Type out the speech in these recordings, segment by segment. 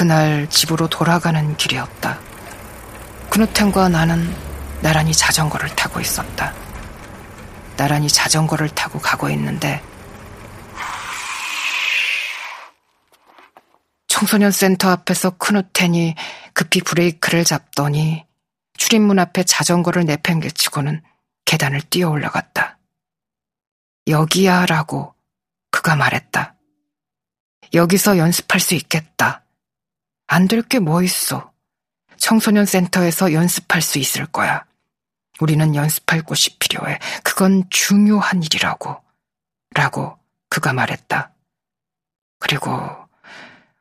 그날 집으로 돌아가는 길이었다. 그누텐과 나는 나란히 자전거를 타고 있었다. 나란히 자전거를 타고 가고 있는데 청소년 센터 앞에서 크누텐이 급히 브레이크를 잡더니 출입문 앞에 자전거를 내팽개치고는 계단을 뛰어 올라갔다. 여기야 라고 그가 말했다. 여기서 연습할 수 있겠다. 안 될 게 뭐 있어. 청소년 센터에서 연습할 수 있을 거야. 우리는 연습할 곳이 필요해. 그건 중요한 일이라고. 라고 그가 말했다. 그리고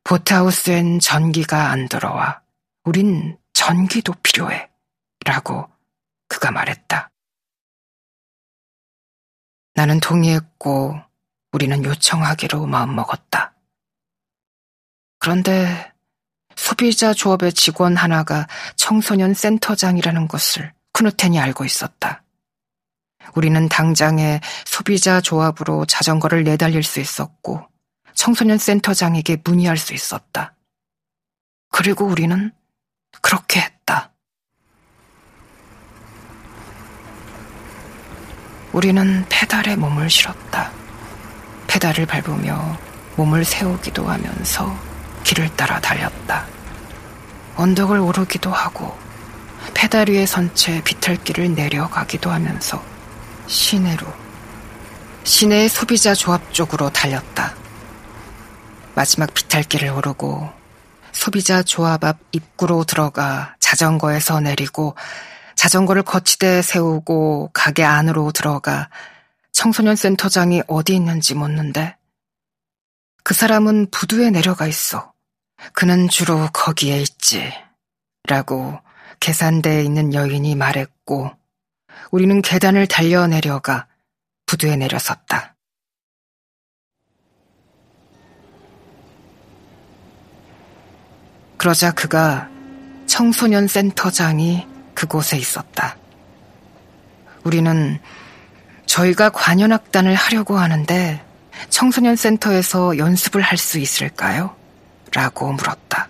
보트하우스엔 전기가 안 들어와. 우린 전기도 필요해. 라고 그가 말했다. 나는 동의했고 우리는 요청하기로 마음먹었다. 그런데 소비자 조합의 직원 하나가 청소년 센터장이라는 것을 크누텐이 알고 있었다. 우리는 당장에 소비자 조합으로 자전거를 내달릴 수 있었고 청소년 센터장에게 문의할 수 있었다. 그리고 우리는 그렇게 했다. 우리는 페달에 몸을 실었다. 페달을 밟으며 몸을 세우기도 하면서 길을 따라 달렸다. 언덕을 오르기도 하고 페달 위에 선 채 비탈길을 내려가기도 하면서 시내로 시내의 소비자 조합 쪽으로 달렸다. 마지막 비탈길을 오르고 소비자 조합 앞 입구로 들어가 자전거에서 내리고 자전거를 거치대에 세우고 가게 안으로 들어가 청소년 센터장이 어디 있는지 묻는데 그 사람은 부두에 내려가 있어. 그는 주로 거기에 있지. 라고 계산대에 있는 여인이 말했고 우리는 계단을 달려 내려가 부두에 내려섰다. 그러자 그가 청소년 센터장이 그곳에 있었다. 우리는 저희가 관현악단을 하려고 하는데 청소년 센터에서 연습을 할 수 있을까요? 라고 물었다.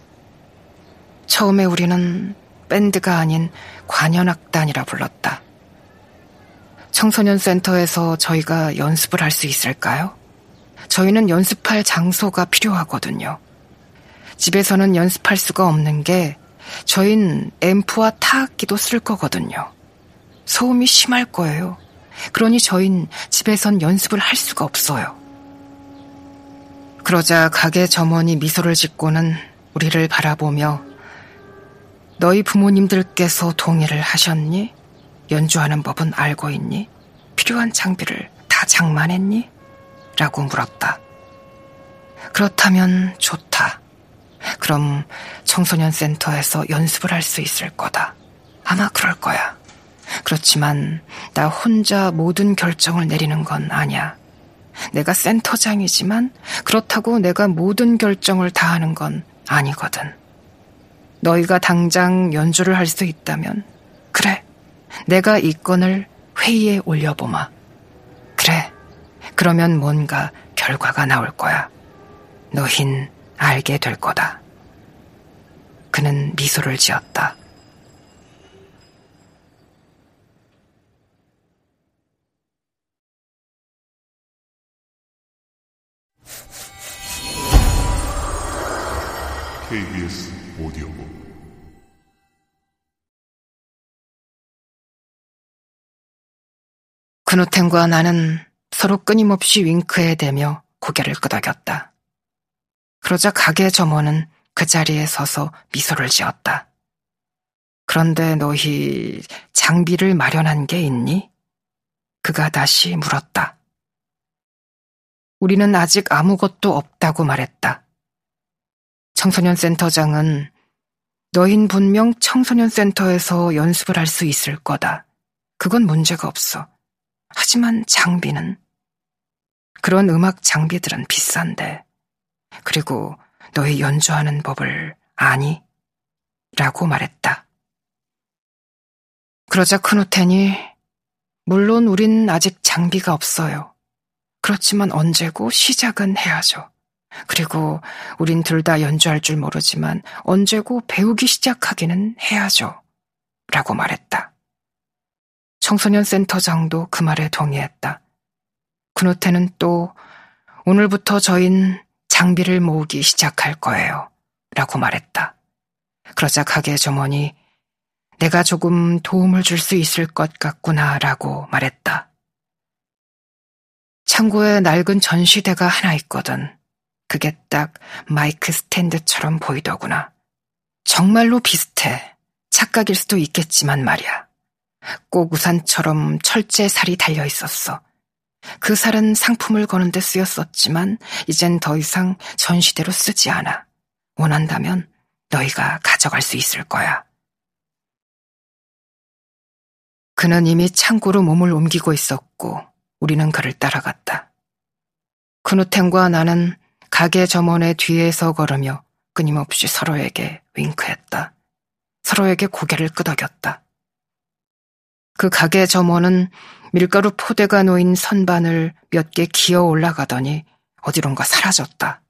처음에 우리는 밴드가 아닌 관현악단이라 불렀다. 청소년 센터에서 저희가 연습을 할 수 있을까요? 저희는 연습할 장소가 필요하거든요. 집에서는 연습할 수가 없는 게 저흰 앰프와 타악기도 쓸 거거든요. 소음이 심할 거예요. 그러니 저흰 집에선 연습을 할 수가 없어요. 그러자 가게 점원이 미소를 짓고는 우리를 바라보며 너희 부모님들께서 동의를 하셨니? 연주하는 법은 알고 있니? 필요한 장비를 다 장만했니? 라고 물었다. 그렇다면 좋다. 그럼 청소년 센터에서 연습을 할 수 있을 거다. 아마 그럴 거야. 그렇지만 나 혼자 모든 결정을 내리는 건 아니야. 내가 센터장이지만 그렇다고 내가 모든 결정을 다 하는 건 아니거든. 너희가 당장 연주를 할 수 있다면, 그래. 내가 이 건을 회의에 올려보마. 그래. 그러면 뭔가 결과가 나올 거야. 너흰 알게 될 거다. 그는 미소를 지었다. KBS 오디오북 그노텐과 나는 서로 끊임없이 윙크에 대며 고개를 끄덕였다. 그러자 가게 점원은 그 자리에 서서 미소를 지었다. 그런데 너희 장비를 마련한 게 있니? 그가 다시 물었다. 우리는 아직 아무것도 없다고 말했다. 청소년 센터장은 너흰 분명 청소년 센터에서 연습을 할 수 있을 거다. 그건 문제가 없어. 하지만 장비는 그런 음악 장비들은 비싼데. 그리고 너희 연주하는 법을 아니? 라고 말했다. 그러자 크누텐이 물론 우린 아직 장비가 없어요. 그렇지만 언제고 시작은 해야죠. 그리고 우린 둘 다 연주할 줄 모르지만 언제고 배우기 시작하기는 해야죠. 라고 말했다. 청소년 센터장도 그 말에 동의했다. 그노테는 또 오늘부터 저흰 장비를 모으기 시작할 거예요. 라고 말했다. 그러자 가게 점원이 내가 조금 도움을 줄 수 있을 것 같구나 라고 말했다. 창고에 낡은 전시대가 하나 있거든. 그게 딱 마이크 스탠드처럼 보이더구나. 정말로 비슷해. 착각일 수도 있겠지만 말이야. 꼭 우산처럼 철제 살이 달려 있었어. 그 살은 상품을 거는 데 쓰였었지만 이젠 더 이상 전시대로 쓰지 않아. 원한다면 너희가 가져갈 수 있을 거야. 그는 이미 창고로 몸을 옮기고 있었고 우리는 그를 따라갔다. 크누텐과 나는 가게 점원의 뒤에서 걸으며 끊임없이 서로에게 윙크했다. 서로에게 고개를 끄덕였다. 그 가게 점원은 밀가루 포대가 놓인 선반을 몇 개 기어 올라가더니 어디론가 사라졌다.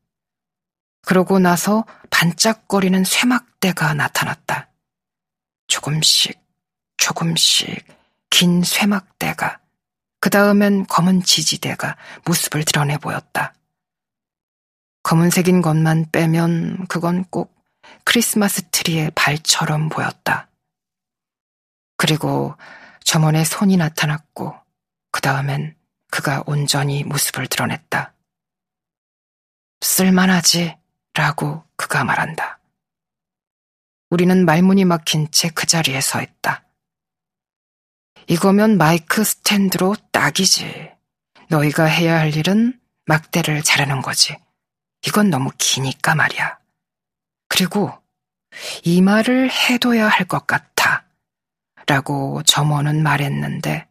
그러고 나서 반짝거리는 쇠막대가 나타났다. 조금씩, 조금씩 긴 쇠막대가, 그 다음엔 검은 지지대가 모습을 드러내 보였다. 검은색인 것만 빼면 그건 꼭 크리스마스 트리의 발처럼 보였다. 그리고 점원의 손이 나타났고 그 다음엔 그가 온전히 모습을 드러냈다. 쓸만하지? 라고 그가 말한다. 우리는 말문이 막힌 채 그 자리에 서 있다. 이거면 마이크 스탠드로 딱이지. 너희가 해야 할 일은 막대를 자르는 거지. 이건 너무 기니까 말이야. 그리고 이 말을 해둬야 할 것 같아. 라고 점원은 말했는데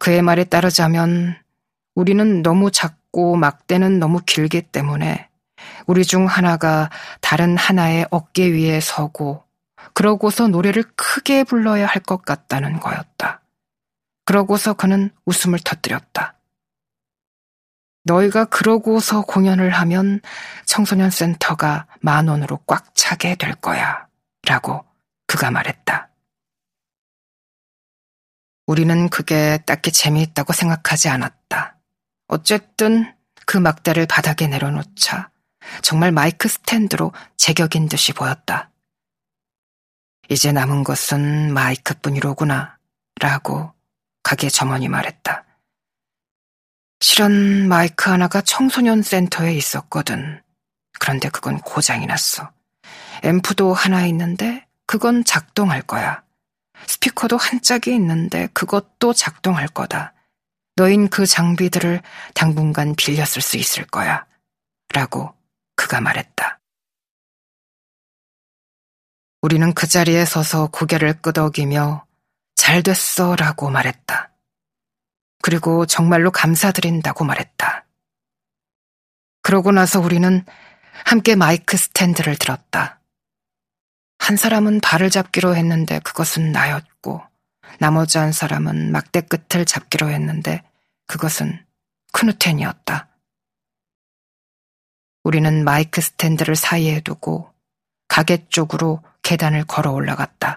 그의 말에 따르자면 우리는 너무 작고 막대는 너무 길기 때문에 우리 중 하나가 다른 하나의 어깨 위에 서고 그러고서 노래를 크게 불러야 할 것 같다는 거였다. 그러고서 그는 웃음을 터뜨렸다. 너희가 그러고서 공연을 하면 청소년 센터가 만 원으로 꽉 차게 될 거야. 라고 그가 말했다. 우리는 그게 딱히 재미있다고 생각하지 않았다. 어쨌든 그 막대를 바닥에 내려놓자 정말 마이크 스탠드로 제격인 듯이 보였다. 이제 남은 것은 마이크뿐이로구나. 라고 가게 점원이 말했다. 실은 마이크 하나가 청소년 센터에 있었거든. 그런데 그건 고장이 났어. 앰프도 하나 있는데 그건 작동할 거야. 스피커도 한 짝이 있는데 그것도 작동할 거다. 너인 그 장비들을 당분간 빌렸을 수 있을 거야. 라고 그가 말했다. 우리는 그 자리에 서서 고개를 끄덕이며 잘 됐어 라고 말했다. 그리고 정말로 감사드린다고 말했다. 그러고 나서 우리는 함께 마이크 스탠드를 들었다. 한 사람은 발을 잡기로 했는데 그것은 나였고, 나머지 한 사람은 막대 끝을 잡기로 했는데 그것은 크누텐이었다. 우리는 마이크 스탠드를 사이에 두고 가게 쪽으로 계단을 걸어 올라갔다.